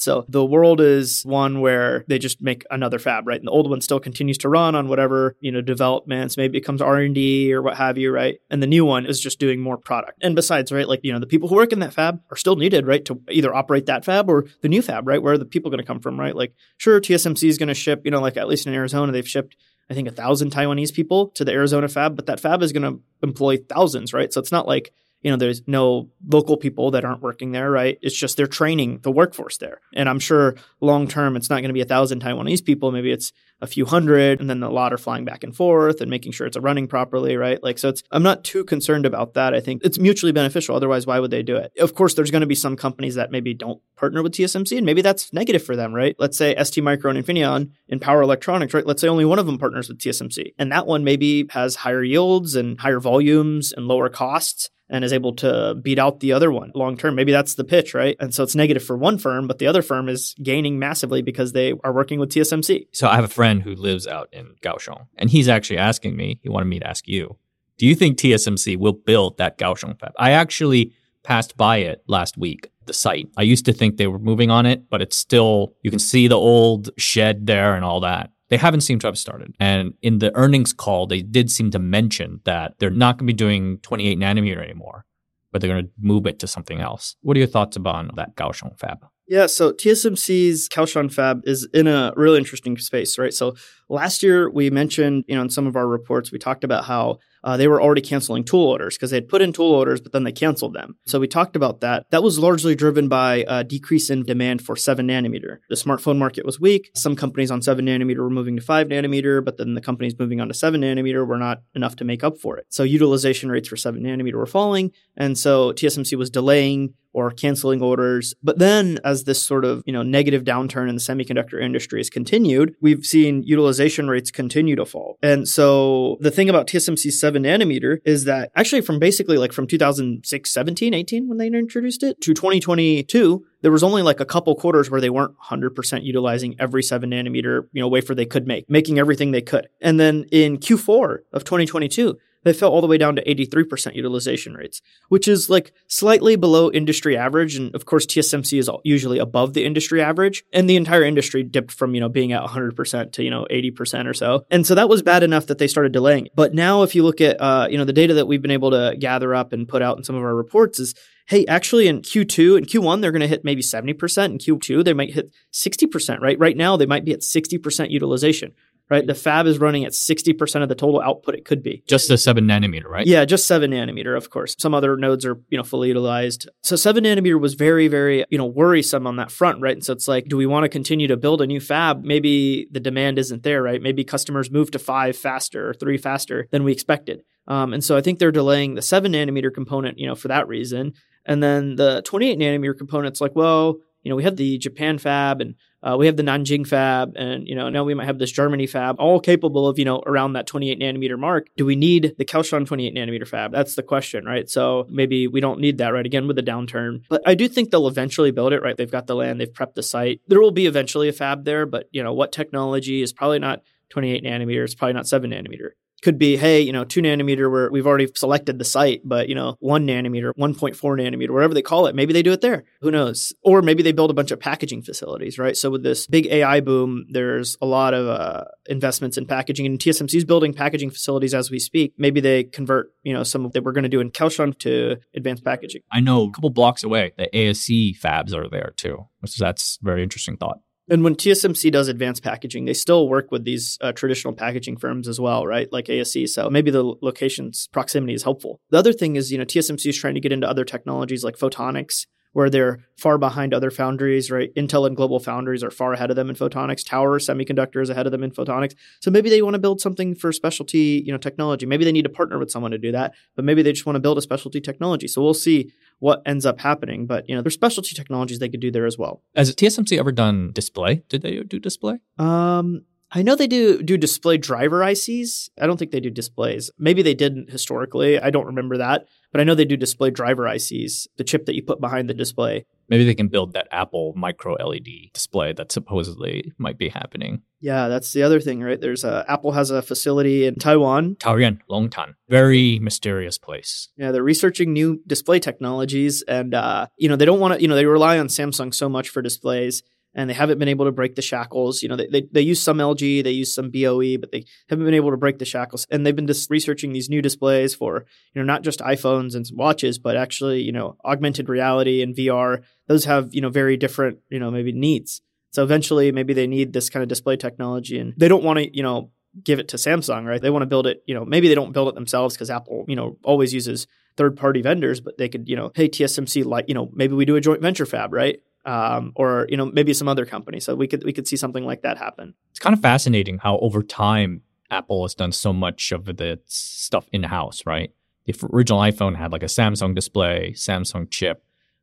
So the world is one where they just make another fab, right? And the old one still continues to run on whatever, you know, developments, maybe it becomes R&D or what have you, right? And the new one is just doing more product. And besides, right, like, you know, the people who work in that fab are still needed, right, to either operate that fab or the new fab, right? Where are the people going to come from, right? Like, sure, TSMC is going to ship, you know, like at least in Arizona, they've shipped, I think, a thousand Taiwanese people to the Arizona fab, but that fab is going to employ thousands, right? So it's not like, you know, there's no local people that aren't working there, right? It's just they're training the workforce there. And I'm sure long term, it's not going to be a thousand Taiwanese people. Maybe it's a few hundred, and then a lot are flying back and forth and making sure it's running properly, right? Like, so it's, I'm not too concerned about that. I think it's mutually beneficial. Otherwise, why would they do it? Of course, there's going to be some companies that maybe don't partner with TSMC, and maybe that's negative for them, right? Let's say ST Micro and Infineon in power electronics, right? Let's say only one of them partners with TSMC, and that one maybe has higher yields and higher volumes and lower costs and is able to beat out the other one long term. Maybe that's the pitch, right? And so it's negative for one firm, but the other firm is gaining massively because they are working with TSMC. So I have a friend who lives out in Kaohsiung, and he's actually asking me, he wanted me to ask you, do you think TSMC will build that Kaohsiung fab? I actually passed by it last week, the site. I used to think they were moving on it, but it's still, you can see the old shed there and all that they haven't seemed to have started. And in the earnings call, they did seem to mention that they're not going to be doing 28 nanometer anymore, but they're going to move it to something else. What are your thoughts about that Kaohsiung fab? Yeah, so TSMC's Kaohsiung fab is in a really interesting space, right? So last year we mentioned, you know, in some of our reports, we talked about how uh, they were already canceling tool orders because they had put in tool orders, but then they canceled them. So we talked about that. That was largely driven by a decrease in demand for seven nanometer. The smartphone market was weak. Some companies on seven nanometer were moving to five nanometer, but then the companies moving on to seven nanometer were not enough to make up for it. So utilization rates for seven nanometer were falling. And so TSMC was delaying or canceling orders. But then as this sort of, you know, negative downturn in the semiconductor industry has continued, we've seen utilization rates continue to fall. And so the thing about TSMC's 7 nanometer is that actually from basically like from 2006, 17, 18 when they introduced it to 2022, there was only like a couple quarters where they weren't 100% utilizing every 7 nanometer, you know, wafer they could make, making everything they could. And then in Q4 of 2022, they fell all the way down to 83% utilization rates, which is like slightly below industry average. And of course, TSMC is usually above the industry average. And the entire industry dipped from, you know, being at 100% to, you know, 80% or so. And so that was bad enough that they started delaying. But now, if you look at, uh, you know, the data that we've been able to gather up and put out in some of our reports is, hey, actually in Q2 and Q1, they're going to hit maybe 70%. In Q2, they might hit 60%, right? Right now, they might be at 60% utilization right? The fab is running at 60% of the total output it could be. Just the seven nanometer, right? Yeah, just seven nanometer, of course. Some other nodes are, you know, fully utilized. So seven nanometer was very, very, you know, worrisome on that front, right? And so it's like, do we want to continue to build a new fab? Maybe the demand isn't there, right? Maybe customers move to five faster or three faster than we expected. Um, and so I think they're delaying the seven nanometer component, you know, for that reason. And then the 28 nanometer component's like, well, you know, we have the Japan fab and uh, we have the Nanjing fab, and you know now we might have this Germany fab, all capable of you know around that 28 nanometer mark. Do we need the Kaohsiung 28 nanometer fab? That's the question, right? So maybe we don't need that, right? Again with the downturn, but I do think they'll eventually build it, right? They've got the land, they've prepped the site. There will be eventually a fab there, but you know what technology is probably not 28 nanometers, probably not 7 nanometer could be, hey, you know, two nanometer where we've already selected the site, but you know, one nanometer, 1.4 nanometer, whatever they call it, maybe they do it there. Who knows? Or maybe they build a bunch of packaging facilities, right? So with this big AI boom, there's a lot of uh, investments in packaging, and TSMC is building packaging facilities as we speak. Maybe they convert, you know, some of that we're going to do in Kaohsiung to advanced packaging. I know a couple blocks away, the ASE fabs are there too, which that's a very interesting thought. And when TSMC does advanced packaging, they still work with these uh, traditional packaging firms as well, right? Like ASE. So maybe the location's proximity is helpful. The other thing is, you know, TSMC is trying to get into other technologies like photonics where they're far behind other foundries, right? Intel and Global Foundries are far ahead of them in photonics. Tower Semiconductor is ahead of them in photonics. So maybe they want to build something for specialty, you know, technology. Maybe they need to partner with someone to do that, but maybe they just want to build a specialty technology. So we'll see what ends up happening. But you know, there's specialty technologies they could do there as well. Has TSMC ever done display? Did they do display? Um, I know they do do display driver ICs. I don't think they do displays. Maybe they didn't historically. I don't remember that, but I know they do display driver ICs, the chip that you put behind the display. Maybe they can build that Apple micro LED display that supposedly might be happening. Yeah, that's the other thing, right? There's a Apple has a facility in Taiwan. Taoyuan, Longtan. Very mysterious place. Yeah, they're researching new display technologies and uh, you know, they don't want to, you know, they rely on Samsung so much for displays and they haven't been able to break the shackles. You know, they, they, they, use some LG, they use some BOE, but they haven't been able to break the shackles. And they've been just researching these new displays for, you know, not just iPhones and watches, but actually, you know, augmented reality and VR. Those have, you know, very different, you know, maybe needs. So eventually, maybe they need this kind of display technology and they don't want to, you know, give it to Samsung, right? They want to build it, you know, maybe they don't build it themselves because Apple, you know, always uses third party vendors, but they could, you know, hey, TSMC, like, you know, maybe we do a joint venture fab, right? Um, or you know maybe some other company. So we could we could see something like that happen. It's kind of fascinating how over time Apple has done so much of the stuff in house, right? The original iPhone had like a Samsung display, Samsung chip,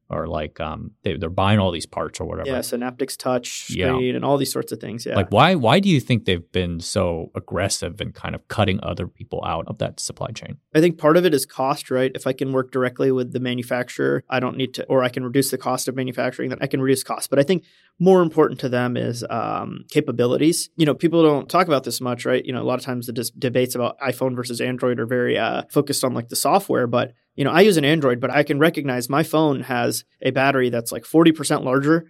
or like um, they, they're buying all these parts or whatever. Yeah, Synaptics Touch screen yeah. and all these sorts of things. Yeah. Like why why do you think they've been so aggressive in kind of cutting other people out of that supply chain? I think part of it is cost, right? If I can work directly with the manufacturer, I don't need to, or I can reduce the cost of manufacturing, then I can reduce cost. But I think more important to them is um, capabilities. You know, people don't talk about this much, right? You know, a lot of times the dis- debates about iPhone versus Android are very uh, focused on like the software, but you know, I use an Android, but I can recognize my phone has a battery that's like 40% larger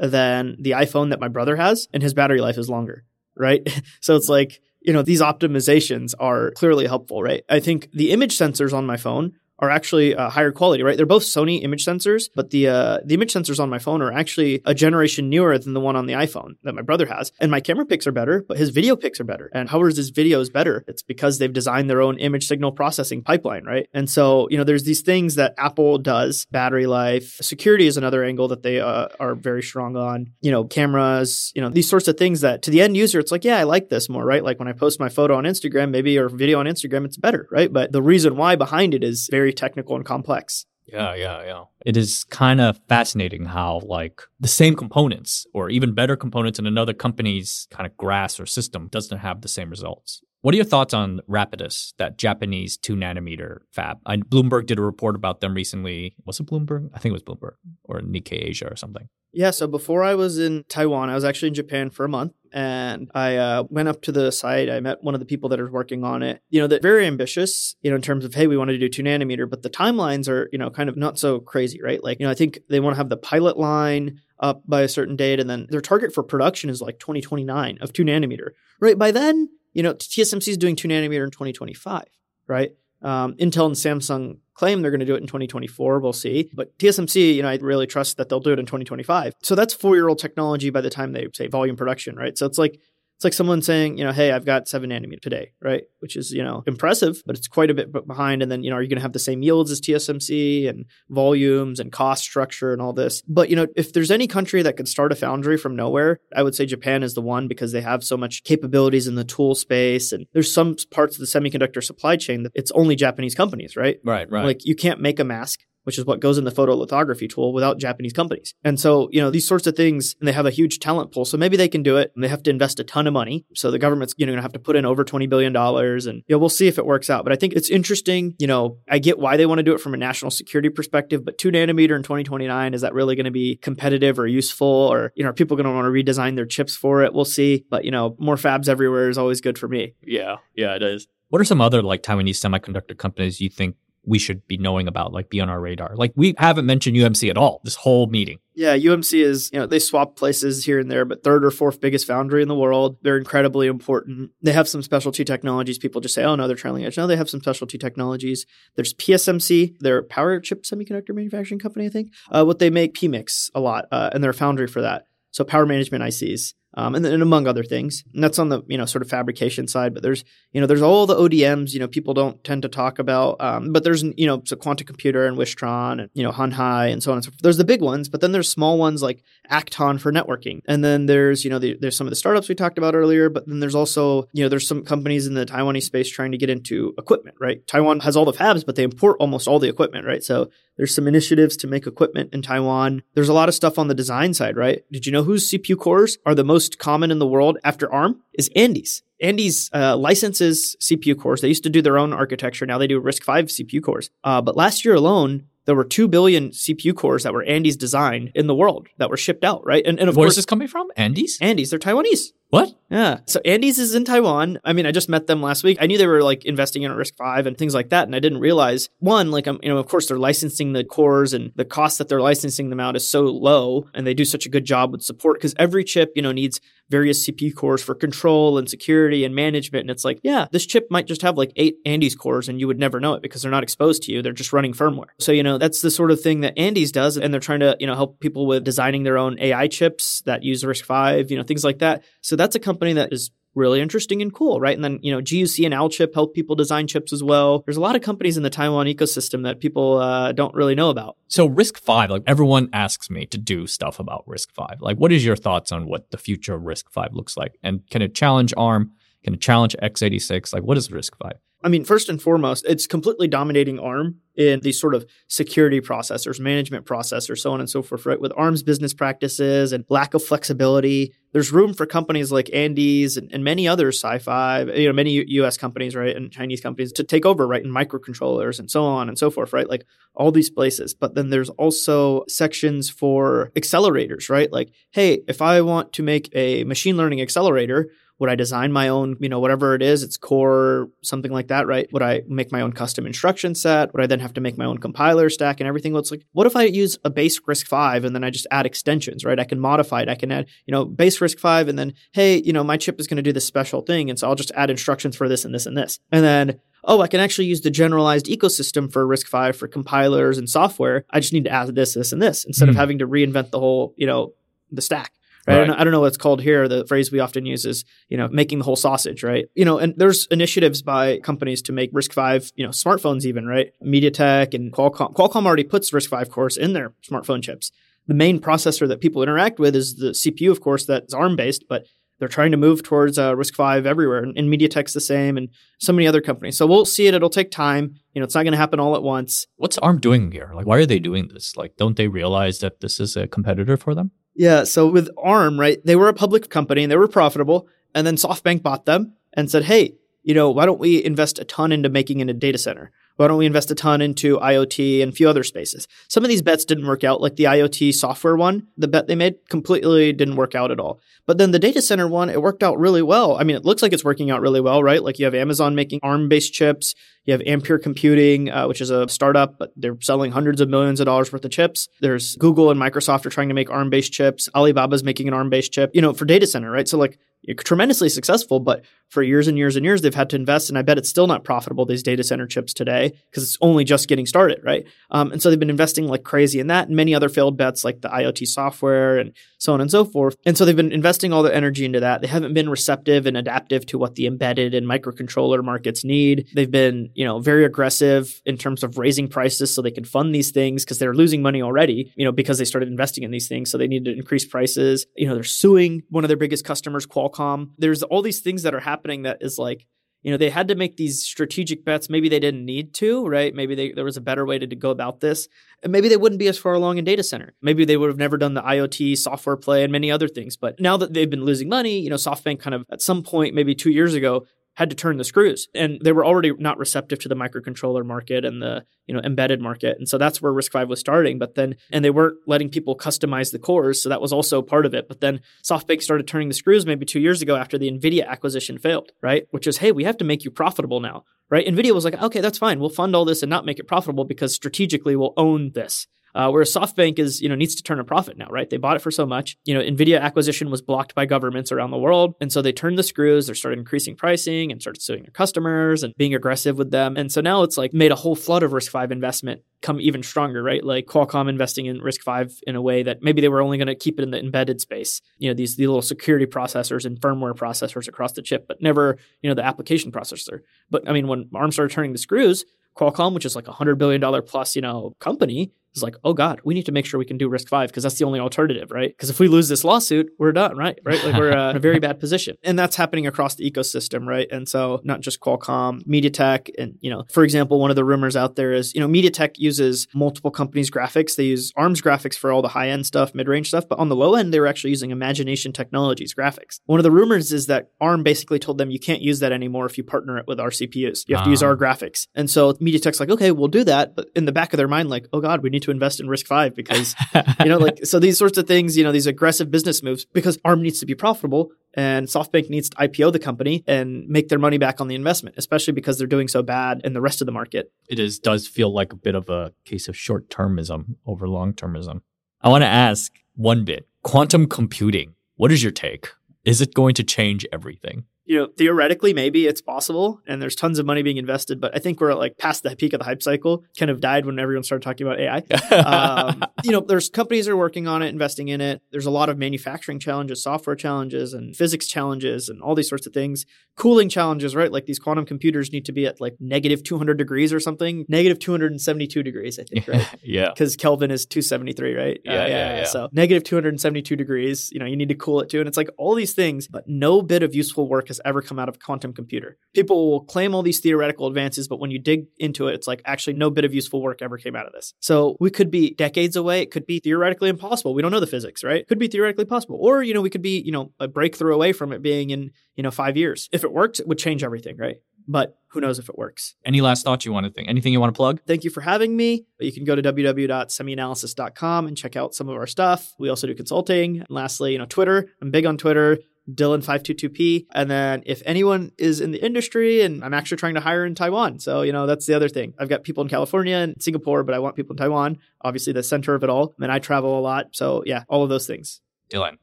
than the iPhone that my brother has, and his battery life is longer, right? so it's like, you know, these optimizations are clearly helpful, right? I think the image sensors on my phone are actually uh, higher quality, right? They're both Sony image sensors, but the uh, the image sensors on my phone are actually a generation newer than the one on the iPhone that my brother has. And my camera pics are better, but his video pics are better. And how is his video is better? It's because they've designed their own image signal processing pipeline, right? And so, you know, there's these things that Apple does. Battery life, security is another angle that they uh, are very strong on. You know, cameras, you know, these sorts of things that to the end user, it's like, yeah, I like this more, right? Like when I post my photo on Instagram, maybe or video on Instagram, it's better, right? But the reason why behind it is very very technical and complex. Yeah, yeah, yeah. It is kind of fascinating how like the same components or even better components in another company's kind of grass or system doesn't have the same results. What are your thoughts on Rapidus, that Japanese two nanometer fab? I, Bloomberg did a report about them recently. Was it Bloomberg? I think it was Bloomberg or Nikkei Asia or something. Yeah, so before I was in Taiwan, I was actually in Japan for a month and I uh, went up to the site. I met one of the people that are working on it. You know, they're very ambitious, you know, in terms of, hey, we want to do two nanometer, but the timelines are, you know, kind of not so crazy, right? Like, you know, I think they want to have the pilot line up by a certain date, and then their target for production is like 2029 of two nanometer, right? By then, you know, TSMC is doing two nanometer in 2025, right? Um, Intel and Samsung claim they're going to do it in 2024. We'll see. But TSMC, you know, I really trust that they'll do it in 2025. So that's four year old technology by the time they say volume production, right? So it's like it's like someone saying, you know, hey, I've got seven nanometer today, right? Which is, you know, impressive, but it's quite a bit behind. And then, you know, are you going to have the same yields as TSMC and volumes and cost structure and all this? But, you know, if there's any country that could start a foundry from nowhere, I would say Japan is the one because they have so much capabilities in the tool space. And there's some parts of the semiconductor supply chain that it's only Japanese companies, right? Right, right. Like you can't make a mask which is what goes in the photolithography tool without Japanese companies. And so, you know, these sorts of things, and they have a huge talent pool. So maybe they can do it and they have to invest a ton of money. So the government's, you know, going to have to put in over $20 billion and, you know, we'll see if it works out. But I think it's interesting. You know, I get why they want to do it from a national security perspective, but two nanometer in 2029, is that really going to be competitive or useful? Or, you know, are people going to want to redesign their chips for it? We'll see. But, you know, more fabs everywhere is always good for me. Yeah. Yeah, it is. What are some other like Taiwanese semiconductor companies you think we should be knowing about, like be on our radar. Like we haven't mentioned UMC at all this whole meeting. Yeah, UMC is, you know, they swap places here and there, but third or fourth biggest foundry in the world. They're incredibly important. They have some specialty technologies. People just say, oh, no, they're trailing edge. No, they have some specialty technologies. There's PSMC, their power chip semiconductor manufacturing company, I think. Uh, what they make PMICs a lot, uh, and they're a foundry for that. So power management ICs um, and then among other things. And that's on the you know sort of fabrication side. But there's you know there's all the ODMs you know people don't tend to talk about. Um, but there's you know so Quanta Computer and Wistron and you know Hon Hai and so on and so forth. There's the big ones, but then there's small ones like Accton for networking, and then there's you know the, there's some of the startups we talked about earlier. But then there's also you know there's some companies in the Taiwanese space trying to get into equipment. Right, Taiwan has all the fabs, but they import almost all the equipment. Right, so there's some initiatives to make equipment in Taiwan. There's a lot of stuff on the design side. Right, did you know whose CPU cores are the most common in the world? after ARM is Andes. Andes uh, licenses CPU cores. They used to do their own architecture. Now they do RISC-V CPU cores. Uh, but last year alone, there were 2 billion CPU cores that were Andes designed in the world that were shipped out, right? And, and of Where course, is this coming from? Andes? Andes, they're Taiwanese. What? Yeah. So Andes is in Taiwan. I mean, I just met them last week. I knew they were like investing in a RISC-V and things like that. And I didn't realize one, like, I'm, you know, of course they're licensing the cores and the cost that they're licensing them out is so low and they do such a good job with support because every chip, you know, needs various CPU cores for control and security and management. And it's like, yeah, this chip might just have like eight Andes cores and you would never know it because they're not exposed to you. They're just running firmware. So, you know, that's the sort of thing that Andes does. And they're trying to, you know, help people with designing their own AI chips that use RISC-V, you know, things like that. So that's a company that is really interesting and cool, right? And then, you know, GUC and Alchip help people design chips as well. There's a lot of companies in the Taiwan ecosystem that people uh, don't really know about. So RISC-V, like everyone asks me to do stuff about RISC-V. Like, what is your thoughts on what the future of RISC-V looks like? And can it challenge ARM? Can it challenge x86? Like, what is RISC-V? I mean, first and foremost, it's completely dominating ARM in these sort of security processors, management processors, so on and so forth, right? With ARM's business practices and lack of flexibility, there's room for companies like Andes and, and many others, SiFive, you know, many US companies, right? And Chinese companies to take over, right? And microcontrollers and so on and so forth, right? Like all these places. But then there's also sections for accelerators, right? Like, hey, if I want to make a machine learning accelerator, would I design my own, you know, whatever it is, it's core, something like that, right? Would I make my own custom instruction set? Would I then have to make my own compiler stack and everything? Well, it's like, what if I use a base RISC-V and then I just add extensions, right? I can modify it. I can add, you know, base RISC-V and then, hey, you know, my chip is going to do this special thing. And so I'll just add instructions for this and this and this. And then oh, I can actually use the generalized ecosystem for RISC-V for compilers and software. I just need to add this, this, and this instead mm. of hmm. having to reinvent the whole, you know, the stack. Right? right. I, don't, I don't know what it's called here. The phrase we often use is, you know, making the whole sausage, right? You know, and there's initiatives by companies to make RISC-V, you know, smartphones even, right? MediaTek and Qualcomm. Qualcomm already puts RISC-V cores in their smartphone chips. The main processor that people interact with is the CPU, of course, that's ARM based, but they're trying to move towards uh, RISC-V everywhere, and, and MediaTek's the same, and so many other companies. So we'll see it. It'll take time. You know, it's not going to happen all at once. What's ARM doing here? Like, why are they doing this? Like, don't they realize that this is a competitor for them? Yeah. So with ARM, right, they were a public company and they were profitable, and then SoftBank bought them and said, "Hey, you know, why don't we invest a ton into making it a data center? Why don't we invest a ton into IoT and a few other spaces? Some of these bets didn't work out, like the IoT software one, the bet they made completely didn't work out at all. But then the data center one, it worked out really well. I mean, it looks like it's working out really well, right? Like you have Amazon making ARM based chips. You have Ampere Computing, uh, which is a startup, but they're selling hundreds of millions of dollars worth of chips. There's Google and Microsoft are trying to make ARM based chips. Alibaba's making an ARM based chip, you know, for data center, right? So like tremendously successful, but for years and years and years, they've had to invest. And I bet it's still not profitable, these data center chips today, because it's only just getting started, right? Um, and so they've been investing like crazy in that and many other failed bets like the IoT software and so on and so forth. And so they've been investing all their energy into that. They haven't been receptive and adaptive to what the embedded and microcontroller markets need. They've been, you know, very aggressive in terms of raising prices so they can fund these things because they're losing money already, you know, because they started investing in these things. So they need to increase prices. You know, they're suing one of their biggest customers, Qualcomm. There's all these things that are happening that is like, you know, they had to make these strategic bets. Maybe they didn't need to, right? Maybe they, there was a better way to, to, go about this. And maybe they wouldn't be as far along in data center. Maybe they would have never done the IoT software play and many other things. But now that they've been losing money, you know, SoftBank kind of at some point, maybe two years ago, had to turn the screws. And they were already not receptive to the microcontroller market and the you know embedded market. And so that's where RISC-V was starting but then and they weren't letting people customize the cores so that was also part of it. But then softbank started turning the screws maybe two years ago after the nvidia acquisition failed right? Which is hey we have to make you profitable now right? Nvidia was like okay that's fine. We'll fund all this and not make it profitable because strategically we'll own this uh, whereas SoftBank is, you know, needs to turn a profit now, right? They bought it for so much. You know, Nvidia acquisition was blocked by governments around the world, and so they turned the screws. They started increasing pricing and started suing their customers and being aggressive with them. And so now it's like made a whole flood of RISC-V investment come even stronger, right? Like Qualcomm investing in RISC-V in a way that maybe they were only going to keep it in the embedded space. You know, these, these little security processors and firmware processors across the chip, but never, you know, the application processor. But I mean, when ARM started turning the screws, Qualcomm, which is like a hundred billion dollar plus, you know, company, is like, oh God, we need to make sure we can do RISC-V because that's the only alternative, right? Because if we lose this lawsuit, we're done, right? Right? Like we're uh, in a very bad position. And that's happening across the ecosystem, right? And so not just Qualcomm, MediaTek, and you know, for example, one of the rumors out there is, you know, MediaTek uses multiple companies' graphics. They use ARM's graphics for all the high-end stuff, mid-range stuff, but on the low end, they were actually using Imagination Technologies graphics. One of the rumors is that ARM basically told them you can't use that anymore if you partner it with our CPUs. You have to use our graphics. And so MediaTek's like, okay, we'll do that. But in the back of their mind, like, oh God, we need to invest in RISC-V because, you know, like, so these sorts of things, you know, these aggressive business moves because ARM needs to be profitable and SoftBank needs to IPO the company and make their money back on the investment, especially because they're doing so bad in the rest of the market. It is does feel like a bit of a case of short termism over long termism. I want to ask one bit quantum computing. What is your take? Is it going to change everything? You know, theoretically, maybe it's possible, and there's tons of money being invested. But I think we're like past the peak of the hype cycle. Kind of died when everyone started talking about AI. um, you know, there's companies that are working on it, investing in it. There's a lot of manufacturing challenges, software challenges, and physics challenges, and all these sorts of things. Cooling challenges, right? Like these quantum computers need to be at like negative 200 degrees or something. Negative 272 degrees, I think, right? yeah. Because Kelvin is 273, right? Yeah, uh, yeah, yeah, yeah. So negative 272 degrees. You know, you need to cool it too, and it's like all these things, but no bit of useful work has has ever come out of quantum computer. People will claim all these theoretical advances, but when you dig into it, it's like actually no bit of useful work ever came out of this. So we could be decades away. It could be theoretically impossible. We don't know the physics, right? It could be theoretically possible. Or, you know, we could be, you know, a breakthrough away from it being in, you know, five years. If it works, it would change everything, right? but who knows if it works. Any last thoughts you want to think? Anything you want to plug? Thank you for having me. You can go to www.semianalysis.com and check out some of our stuff. We also do consulting. And lastly, you know, Twitter. I'm big on Twitter. Dylan522P. And then if anyone is in the industry, and I'm actually trying to hire in Taiwan. So, you know, that's the other thing. I've got people in California and Singapore, but I want people in Taiwan, obviously the center of it all. And I travel a lot. So, yeah, all of those things. Dylan,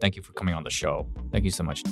thank you for coming on the show. Thank you so much.